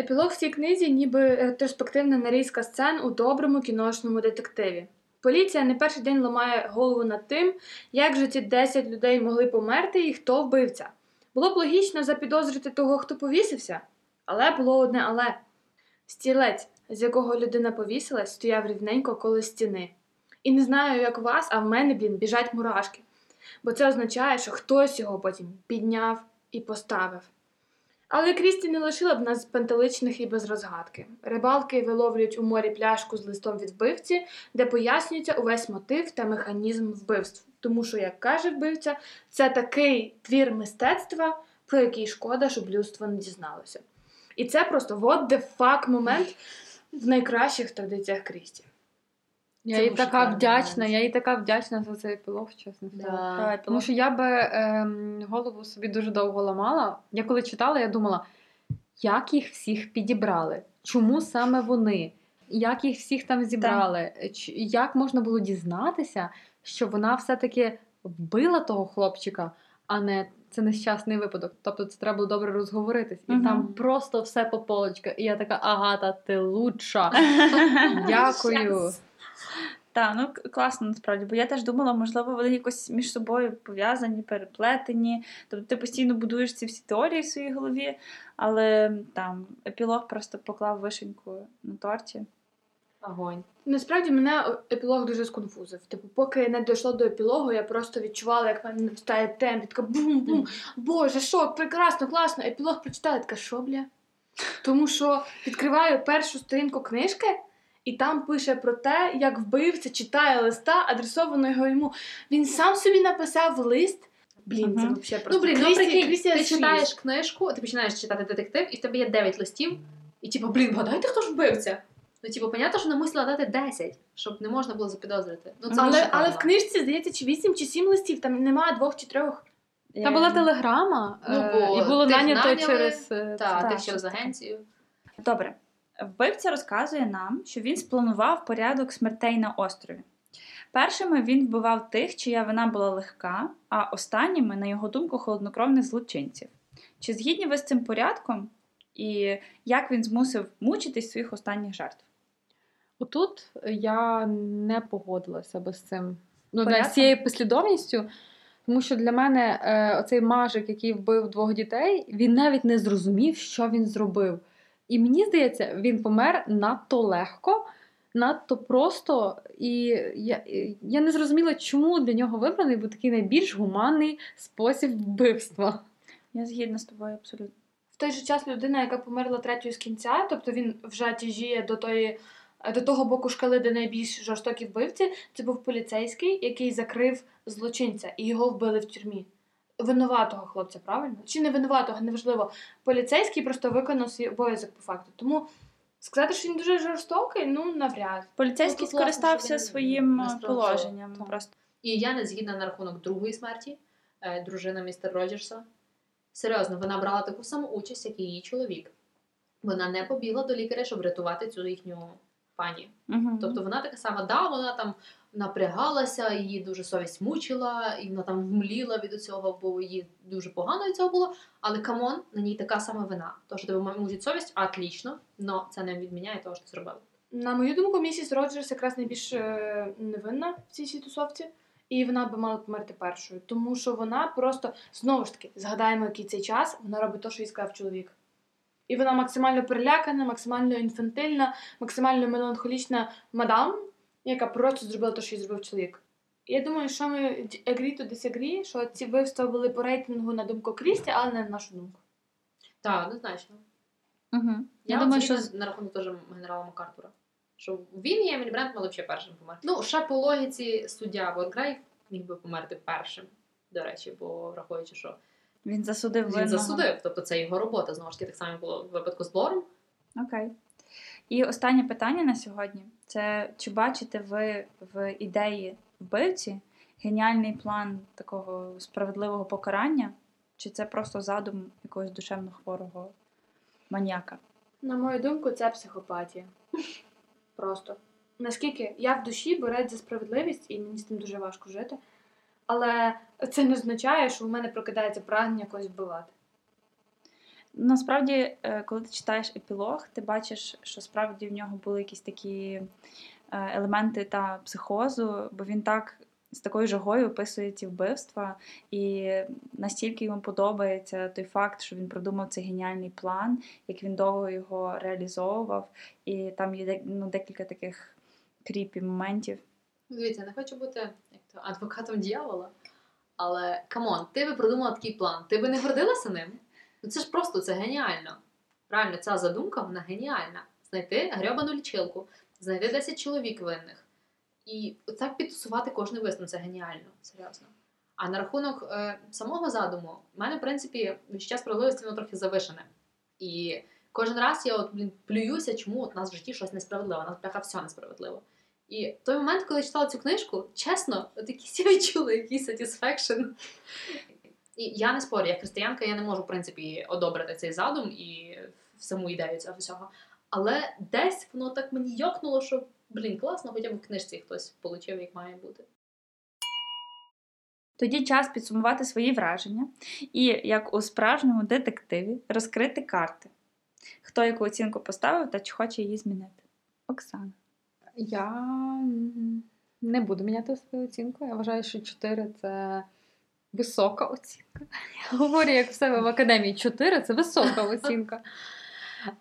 Епілог в цій книзі ніби ретроспективна нарізка сцен у доброму кіношному детективі. Поліція не перший день ламає голову над тим, як же ці 10 людей могли померти і хто вбивця. Було б логічно запідозрити того, хто повісився, але було одне але. Стілець, з якого людина повісилась, стояв рівненько коло стіни. І не знаю, як у вас, а в мене, блін, біжать мурашки. Бо це означає, що хтось його потім підняв і поставив. Але Крісті не лишила б нас пантеличних і без розгадки. Рибалки виловлюють у морі пляшку з листом від вбивці, де пояснюється увесь мотив та механізм вбивств. Тому що, як каже вбивця, це такий твір мистецтва, про який шкода, щоб людство не дізналося. І це просто what the fuck момент в найкращих традиціях Крісті. Я Це їй така шикарний вдячна, я їй така вдячна за цей епілог, чесно. Давай, Тому що я би ем, голову собі дуже довго ламала. Я коли читала, я думала, як їх всіх підібрали? Чому саме вони? Як їх всіх там зібрали? Ч- Як можна було дізнатися, що вона все-таки вбила того хлопчика, а не це нещасний випадок? Тобто це треба було добре розговоритись. І Мгм. там просто все по полочках. І я така, агата, ти лучша. *laughs* Дякую. Так, ну класно насправді, бо я теж думала, можливо, вони якось між собою пов'язані, переплетені. Тобто ти постійно будуєш ці всі теорії в своїй голові, але там епілог просто поклав вишеньку на торті. Огонь. Насправді мене епілог дуже сконфузив. Типу, поки не дійшло до епілогу, я просто відчувала, як в мене наростає темп, така бум-бум. Боже, що, прекрасно, класно. Епілог прочитала, така що, бля? Тому що відкриваю першу сторінку книжки, і там пише про те, як вбивця читає листа, адресованого йому. Він сам собі написав лист. Блін, це взагалі Ну, просто блін, ну прикинь, ти читаєш книжку, ти починаєш читати детектив, і в тебе є 9 листів, і типу, блін, вгадайте, хто ж вбивця? Ну, типу, понятно, що вона мусила дати 10, щоб не можна було запідозрити. Ну, це Але, але в книжці, здається, чи 8 чи 7 листів, там немає двох чи трьох. Та була телеграма, Ну, е, бо і було нанято через е, Та, Так, тих через агенцію. Добре. Вбивця розказує нам, що він спланував порядок смертей на острові. Першими він вбивав тих, чия вина була легка, а останніми, на його думку, холоднокровних злочинців. Чи згідні ви з цим порядком? І як він змусив мучитись своїх останніх жертв? Отут я не погодилася би з цим. Ну, з цією послідовністю. Тому що для мене е, оцей мажик, який вбив двох дітей, він навіть не зрозумів, що він зробив. І мені здається, він помер надто легко, надто просто. І я, я не зрозуміла, чому для нього вибраний був такий найбільш гуманний спосіб вбивства. Я згідна з тобою абсолютно. В той же час людина, яка померла третьою з кінця, тобто він вже тяжіє до тої. До того боку шкали, де найбільш жорстокі вбивці, це був поліцейський, який закрив злочинця, і його вбили в тюрмі. Винуватого хлопця, правильно? Чи не винуватого, неважливо. Поліцейський просто виконав свій обов'язок по факту. Тому сказати, що він дуже жорстокий, ну навряд. Поліцейський Ну, скористався він своїм е, положенням. Так. Просто І я не згідна на рахунок другої смерті, е, дружина містер Роджерса. Серйозно, вона брала таку саму участь, як і її чоловік. Вона не побігла до лікаря, щоб рятувати цю їхню пані. Мгм. Тобто вона така сама, да, вона там напрягалася, її дуже совість мучила, і вона там вмліла від цього, бо їй дуже погано від цього було. Але come on, на ній така сама вина. То, що тебе мучить совість, отлично, але це не відміняє того, що ти зробила. На мою думку, місіс Роджерс якраз найбільш е, невинна в цій всій тусовці, і вона би мала померти першою, тому що вона просто знову ж таки згадаємо, який цей час вона робить те, що їй сказав чоловік. І вона максимально перелякана, максимально інфантильна, максимально меланхолічна мадам, яка просто зробила те, що їй зробив чоловік. Я думаю, що ми agree to disagree, що ці вбивства були по рейтингу на думку Крісті, але не на нашу думку. Так, однозначно. Мгм. Я, Я думаю, що на рахунок теж генерала Макартура. Що він і Емілі Брент мали б ще першим померти. Ну, ще по логіці суддя Воргрейв міг би померти першим, до речі, бо враховуючи, що він засудив він винного. засудив, тобто це його робота. Знову ж таки, так само було в випадку з Блором. Окей. І останнє питання на сьогодні: це чи бачите ви в ідеї вбивці геніальний план такого справедливого покарання, чи це просто задум якогось душевно хворого маніяка? На мою думку, це психопатія. *laughs* Просто. Наскільки я в душі борець за справедливість, і мені з тим дуже важко жити. Але це не означає, що в мене прокидається прагнення когось вбивати. Насправді, е, коли ти читаєш епілог, ти бачиш, що справді в нього були якісь такі е, елементи та психозу, бо він так з такою жагою описує ці вбивства, і настільки йому подобається той факт, що він продумав цей геніальний план, як він довго його реалізовував, і там є ну, декілька таких creepy моментів. Дивіться, не хочу бути як то адвокатом дьявола, але come on, ти би продумала такий план, ти би не гордилася ним? Ну це ж просто це геніально. Правильно, ця задумка вона геніальна. Знайти грьобану лічилку, знайти 10 чоловік винних. І так підтусувати кожний висновок, це геніально, серйозно. А на рахунок е, самого задуму, в мене, в принципі, відчуття справедливості воно трохи завишене. І кожен раз я от, блін, плююся, чому от нас в житті щось несправедливо, нас бляха все несправедливо. І в той момент, коли я читала цю книжку, чесно, от якісь я *laughs* відчула якийсь satisfaction. І я не спорю, як християнка, я не можу, в принципі, одобрити цей задум і саму ідею цього всього. Але десь воно так мені йокнуло, що, блін, класно, хоча б в книжці хтось получив, як має бути. Тоді час підсумувати свої враження і, як у справжньому детективі, розкрити карти. Хто яку оцінку поставив та чи хоче її змінити? Оксана. Я Не буду міняти свою оцінку. Я вважаю, що 4 це висока оцінка. Я говорю, як в себе в академії 4 це висока оцінка.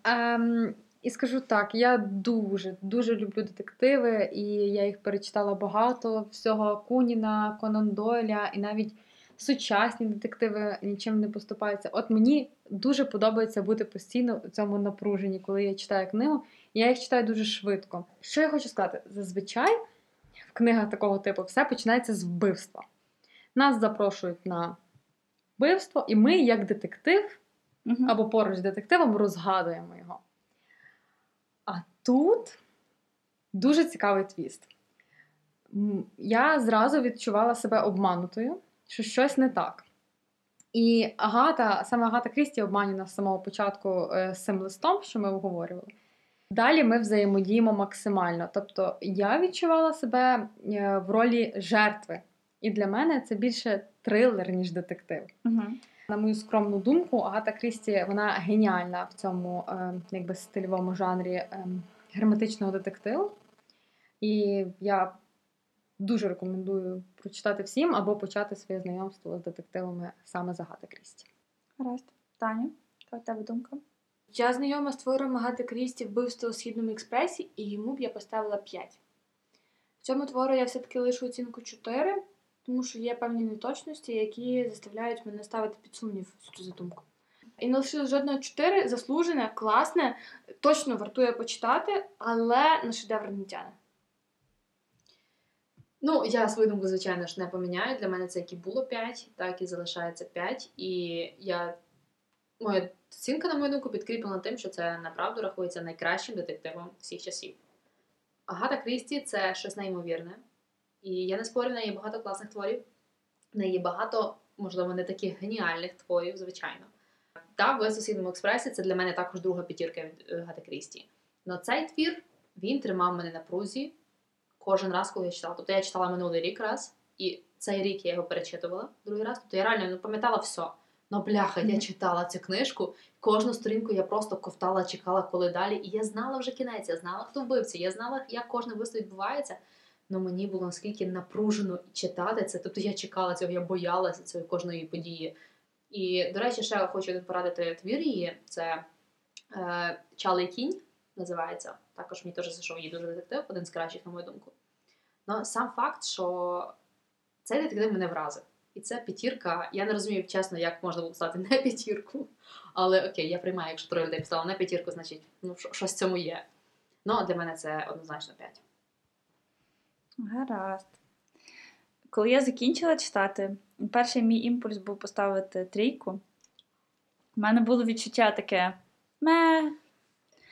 Ем, і скажу так, я дуже дуже люблю детективи, і я їх перечитала багато всього Куніна, Конан Дойля, і навіть сучасні детективи нічим не поступаються. От мені дуже подобається бути постійно у цьому напруженні, коли я читаю книгу. Я їх читаю дуже швидко. Що я хочу сказати? Зазвичай в книгах такого типу все починається з вбивства. Нас запрошують на вбивство, і ми, як детектив, Мгм. або поруч з детективом, розгадуємо його. А тут дуже цікавий твіст. Я зразу відчувала себе обманутою, що щось не так. І Агата, саме Агата Крісті обманює нас з самого початку е, з цим листом, що ми обговорювали. Далі ми взаємодіємо максимально. Тобто я відчувала себе е, в ролі жертви. І для мене це більше трилер, ніж детектив. Мгм. На мою скромну думку, Агата Крісті вона геніальна в цьому е, якби стильовому жанрі е, герметичного детективу. І я дуже рекомендую прочитати всім або почати своє знайомство з детективами саме з Агати Крісті. Гаразд. Таня, яка тебе думка? Я знайома з твором Агати Крісті вбивство у східному експресі, і йому б я поставила 5. В цьому твору я все-таки лишу оцінку 4, тому що є певні неточності, які заставляють мене ставити під сумнів цю задумку. І не лишилось жодного 4, заслужене, класне, точно вартує почитати, але на шедевр не тяне. Ну, я свою думку, звичайно ж, не поміняю. Для мене це як і було 5, так і залишається 5. І я моя оцінка, на мою думку, підкріплена тим, що це направду рахується найкращим детективом всіх часів. Агата Крісті це щось неймовірне. І я не спорю, в неї є багато класних творів. В неї є багато, можливо, не таких геніальних творів, звичайно. Та в сусідньому експресі це для мене також друга п'ятірка від е, Агати Крісті. Но цей твір він тримав мене на прузі кожен раз, коли я читала. Тобто я читала минулий рік раз, і цей рік я його перечитувала другий раз. Тобто я реально ну, пам'ятала все. Ну, бляха, я читала цю книжку, кожну сторінку я просто ковтала, чекала, коли далі. І я знала вже кінець, я знала, хто вбивця, я знала, як кожне вбивство відбувається. Ну мені було наскільки напружено читати це. Тобто я чекала цього, я боялася цієї кожної події. І, до речі, ще хочу порадити твір її. Це е, Чалий кінь називається. Також мені теж зайшов її дуже детектив, один з кращих, на мою думку. Ну, сам факт, що цей детектив мене вразив. І це п'ятірка. Я не розумію, чесно, як можна було поставити не п'ятірку. Але окей, я приймаю, якщо троє людей поставили на п'ятірку, значить, ну, щось в цьому є. Ну, для мене це однозначно 5. Гаразд. Коли я закінчила читати, перший мій імпульс був поставити трійку. У мене було відчуття таке ме.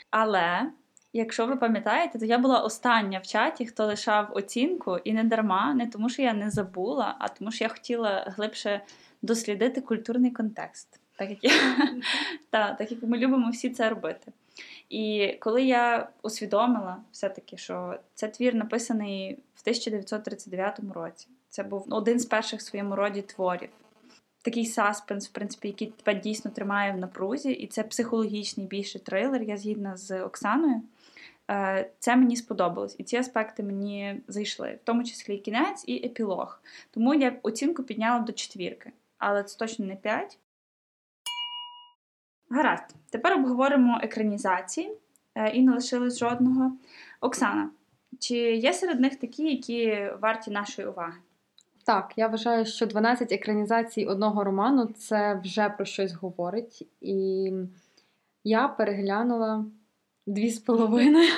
Але, якщо ви пам'ятаєте, то я була остання в чаті, хто лишав оцінку, і не дарма, не тому, що я не забула, а тому, що я хотіла глибше дослідити культурний контекст. Так як, я, *laughs* та, так як ми любимо всі це робити. І коли я усвідомила все-таки, що це твір написаний в 1939 році, це був один з перших в своєму роді творів. Такий саспенс, в принципі, який тебе дійсно тримає в напрузі, і це психологічний більше трилер. Я згідна з Оксаною. Е, Це мені сподобалось, і ці аспекти мені зайшли, в тому числі кінець і епілог. Тому я оцінку підняла до четвірки, але це точно не 5. Гаразд, тепер обговоримо екранізації е, і не лишилось жодного. Оксана, чи є серед них такі, які варті нашої уваги? Так, я вважаю, що 12 екранізацій одного роману це вже про щось говорить. І я переглянула дві з половиною.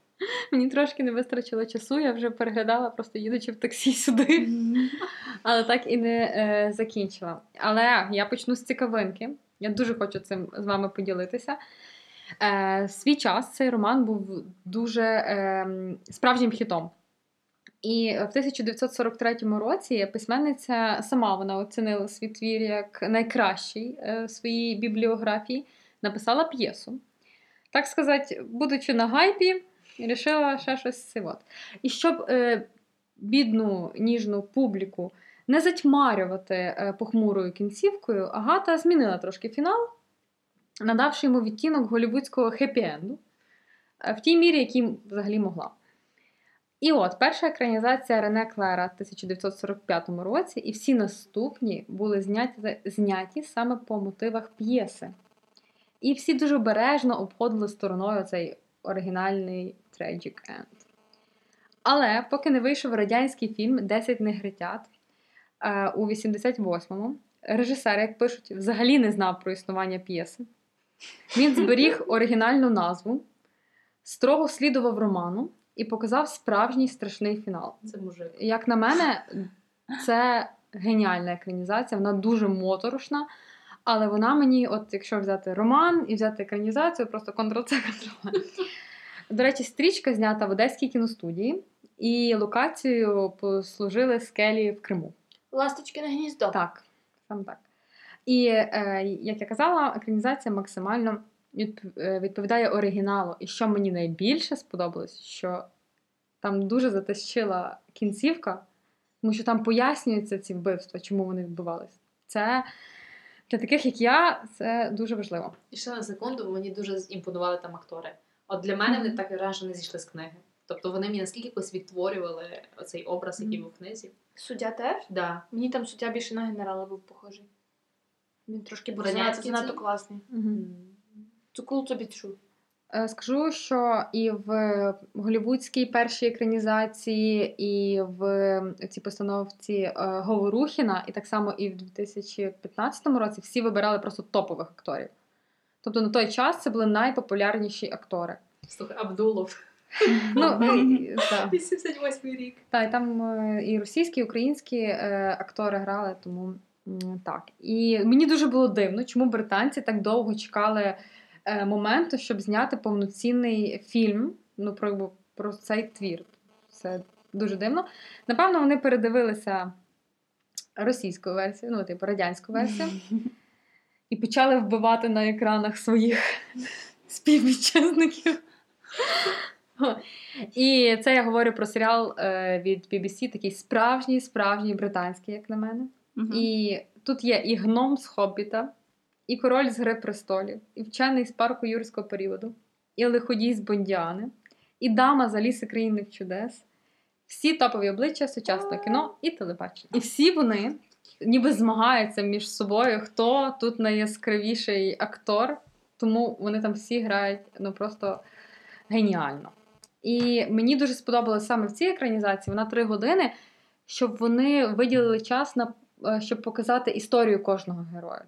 *laughs* Мені трошки не вистачило часу, я вже переглядала, просто їдучи в таксі сюди, але так і не е, закінчила. Але я почну з цікавинки. Я дуже хочу цим з вами поділитися. Е, свій час цей роман був дуже е, справжнім хітом. І в 1943 році письменниця сама вона оцінила свій твір як найкращий е, в своїй бібліографії, написала п'єсу. Так сказати, будучи на гайпі, вирішила ще щось. І щоб е, бідну ніжну публіку не затьмарювати е, похмурою кінцівкою, Агата змінила трошки фінал, надавши йому відтінок голівудського хеппі-енду е, в тій мірі, якій взагалі могла. І от перша екранізація Рене Клера в 1945 році, і всі наступні були зняті, зняті саме по мотивах п'єси. І всі дуже обережно обходили стороною цей оригінальний Tragic End. Але поки не вийшов радянський фільм Десять негритят у 88-му, режисер, як пишуть, взагалі не знав про існування п'єси. Він зберіг оригінальну назву, строго слідував роману і показав справжній страшний фінал. Це мужик. Як на мене, це геніальна екранізація, вона дуже моторошна. Але вона мені, от якщо взяти роман і взяти екранізацію, просто контр-це контр До речі, стрічка знята в Одеській кіностудії, і локацією послужили скелі в Криму. Ласточки на гніздо. Так, саме так. І е, як я казала, екранізація максимально е, відповідає оригіналу. І що мені найбільше сподобалось, що там дуже затащила кінцівка, тому що там пояснюються ці вбивства, чому вони відбувалися. Це для таких, як я, це дуже важливо. І ще на секунду мені дуже імпонували там актори. От для мене вони так раніше не зійшли з книги. Тобто вони мені наскільки якось відтворювали оцей образ, який був в книзі. Суддя теж? Да. Мені там суддя більше на генерала був похожий. Він трошки занадто, занадто класний. Cool to be. Е, Скажу, що і в голівудській першій екранізації, і в цій постановці е, Говорухіна, і так само і в 2015 році всі вибирали просто топових акторів. Тобто на той час це були найпопулярніші актори. Слухай, Абдулов. Ну, і- *laughs* так. 88 рік. Та, і там е, і російські, і українські е, актори грали, тому так. І мені дуже було дивно, чому британці так довго чекали е, моменту, щоб зняти повноцінний фільм ну, про, про цей твір. Це дуже дивно. Напевно, вони передивилися російську версію, ну, типу, радянську версію, *laughs* і почали вбивати на екранах своїх *laughs* співвітчизників. *laughs* І це я говорю про серіал е, від BBC, такий справжній, справжній британський, як на мене. Мгм. І тут є і гном з Хоббіта, і король з Гри престолів, і вчений з парку юрського періоду, і лиходій з Бондіани, і дама з Аліси країни чудес. Всі топові обличчя сучасного кіно і телебачення. І всі вони ніби змагаються між собою, хто тут найяскравіший актор, тому вони там всі грають ну просто геніально. І мені дуже сподобалось саме в цій екранізації, вона три години, щоб вони виділили час на е, щоб показати історію кожного героя.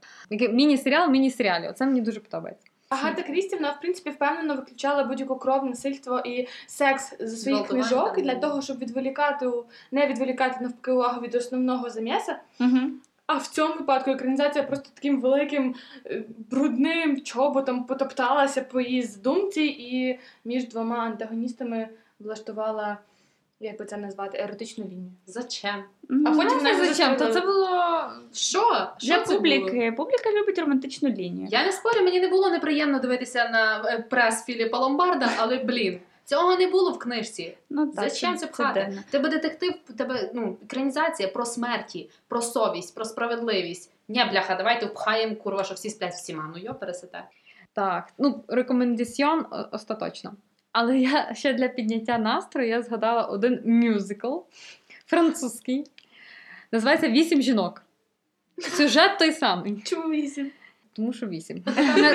Міні-серіал, міні-серіалі. Оце мені дуже подобається. Агата Крісті, вона, в принципі, впевнено виключала будь-яку кров, насильство і секс з своїх книжок для того, щоб відволікати, у- не відволікати навпаки увагу від основного заміса. Мгм. А в цьому випадку екранізація просто таким великим е, брудним чоботом потопталася по її задумці і між двома антагоністами влаштувала, як би це назвати, еротичну лінію. Зачем? Ну, А потім навіть зачем? То це було Що? Що Для це публіки. було? Публіка любить романтичну лінію. Я не спорю, мені не було неприємно дивитися на е, прес Філіпа Ломбарда, але блін, цього не було в книжці. Ну, так, Зачем це пхати? Тебе детектив, тебе ну, екранізація про смерті, про совість, про справедливість. Ні, бляха, давайте впхаємо, курва, що всі сплять всіма. Ну йо пересете. так. Ну, рекомендаціон остаточно. Але я ще для підняття настрою я згадала один мюзикл французький. Називається Вісім жінок. Сюжет той самий. Чому вісім? Тому що вісім.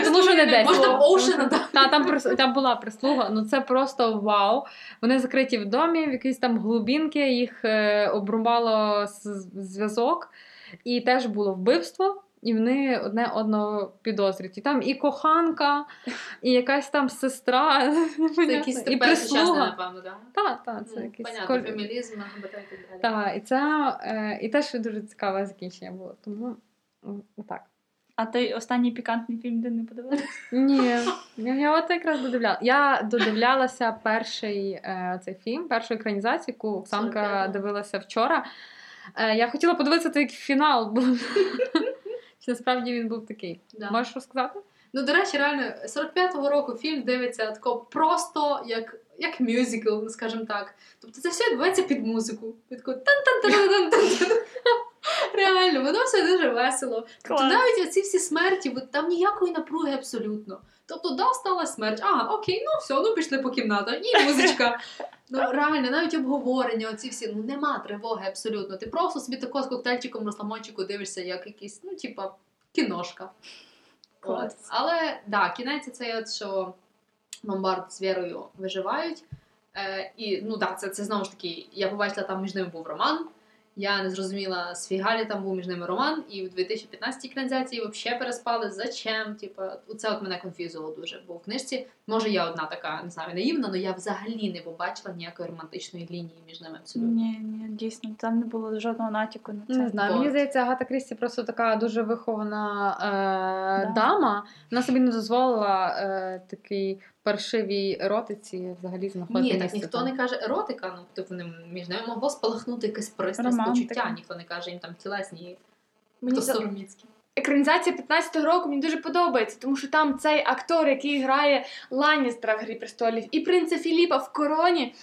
Тому що не десять. Можна Тому Оушена. Та, там, прис- там була прислуга, ну це просто вау. Вони закриті в домі, в якісь там глибинки, їх е, обрубало з- зв'язок, і теж було вбивство. І вони одне одного підозрюють. І там і коханка, і якась там сестра, Це якийсь і тепер прислуга. напевно, так? Так, так, це Ну, якийсь Понятно, коль- ЛГБТ і так далі. Так, і це е, і теж дуже цікаве закінчення було. Тому м, так. А той останній пікантний фільм, де не подивилася? Ні, я, от якраз додивляла. Я додивлялася перший е, цей фільм, першу екранізацію, яку Оксанка дивилася вчора. Е, я хотіла подивитися той фінал, бо чи насправді він був такий. Да. Можеш розказати? Ну, до речі, реально, 45-го року фільм дивиться тако просто як, як мюзикл, скажімо так. Тобто це все відбувається під музику. Під таку тан-тан-тан-тан-тан. Реально, воно все дуже весело. Тобто навіть оці всі смерті, там ніякої напруги абсолютно. Тобто, да, стала смерть. Ага, окей, ну все, ну пішли по кімнатах. І *laughs* музичка. Ну реально, навіть обговорення, оці всі, ну нема тривоги абсолютно. Ти просто собі тако з коктейльчиком розламончику дивишся, як якийсь, ну, типа, кіношка. Клас. От. Але да, кінець цей от, що Ломбард з Вірою виживають. Е, і ну да, це, це знову ж таки, я побачила, там між ними був роман. Я не зрозуміла, з Фігалі там був між ними роман, і в 2015-й екранізації взагалі переспали. Зачем? Типа, це от мене конфізувало дуже. Бо в книжці, може, я одна така, не знаю, наївна, але я взагалі не побачила ніякої романтичної лінії між ними абсолютно. Ні, ні, дійсно, там не було жодного натяку на це. Не знаю, мені здається, Агата Крісті просто така дуже вихована е, Да. дама. Вона собі не дозволила е, такій паршивій еротиці взагалі знаходити. Ні, так місце ніхто там. не каже еротика, ну типу ним між ними могло спалахнути якась пристрасть, Романтика. почуття, ніхто не каже їм там тілесні Мені за- сороміцькі. Екранізація 15-го року мені дуже подобається, тому що там цей актор, який грає Ланністера в Грі престолів, і принца Філіпа в короні.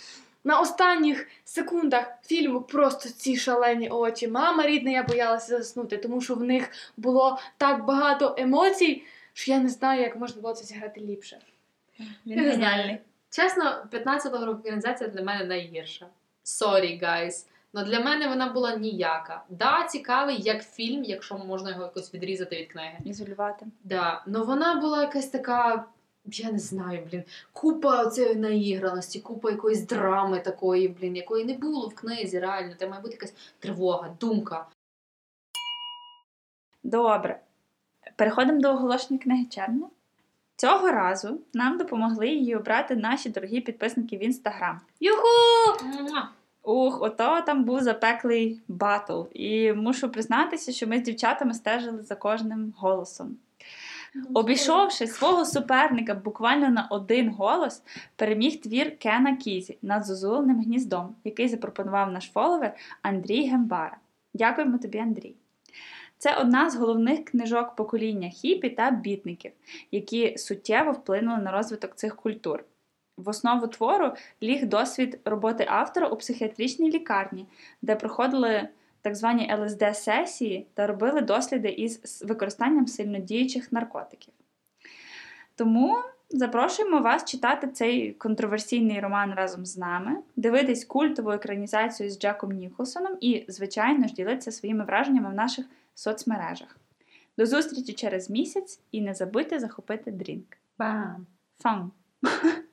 На останніх секундах фільму просто ці шалені очі. Мама рідна, я боялася заснути, тому що в них було так багато емоцій, що я не знаю, як можна було це зіграти ліпше. Він Я не знаю. геніальний. Чесно, 15-го року організація для мене найгірша. Sorry, guys. Но для мене вона була ніяка. Да, цікавий як фільм, якщо можна його якось відрізати від книги. Ізолювати. Да, но вона була якась така, я не знаю, блін, купа цієї наіграності, купа якоїсь драми такої, блін, якої не було в книзі, реально. Це має бути якась тривога, думка. Добре. Переходимо до оголошення книги червня. Цього разу нам допомогли її обрати наші дорогі підписники в інстаграм. Юху! Ух, ото там був запеклий батл. І мушу признатися, що ми з дівчатами стежили за кожним голосом. Обійшовши свого суперника буквально на один голос, переміг твір Кена Кізі над зозуленим гніздом, який запропонував наш фоловер Андрій Гембара. Дякуємо тобі, Андрій. Це одна з головних книжок покоління хіпі та бітників, які суттєво вплинули на розвиток цих культур. В основу твору ліг досвід роботи автора у психіатричній лікарні, де проходили так звані ЛСД-сесії та робили досліди із використанням сильнодіючих наркотиків. Тому запрошуємо вас читати цей контроверсійний роман разом з нами, дивитись культову екранізацію з Джеком Ніколсоном і, звичайно ж, ділитися своїми враженнями в наших соцмережах. До зустрічі через місяць і не забудьте захопити drink. Bam! Fun! *laughs*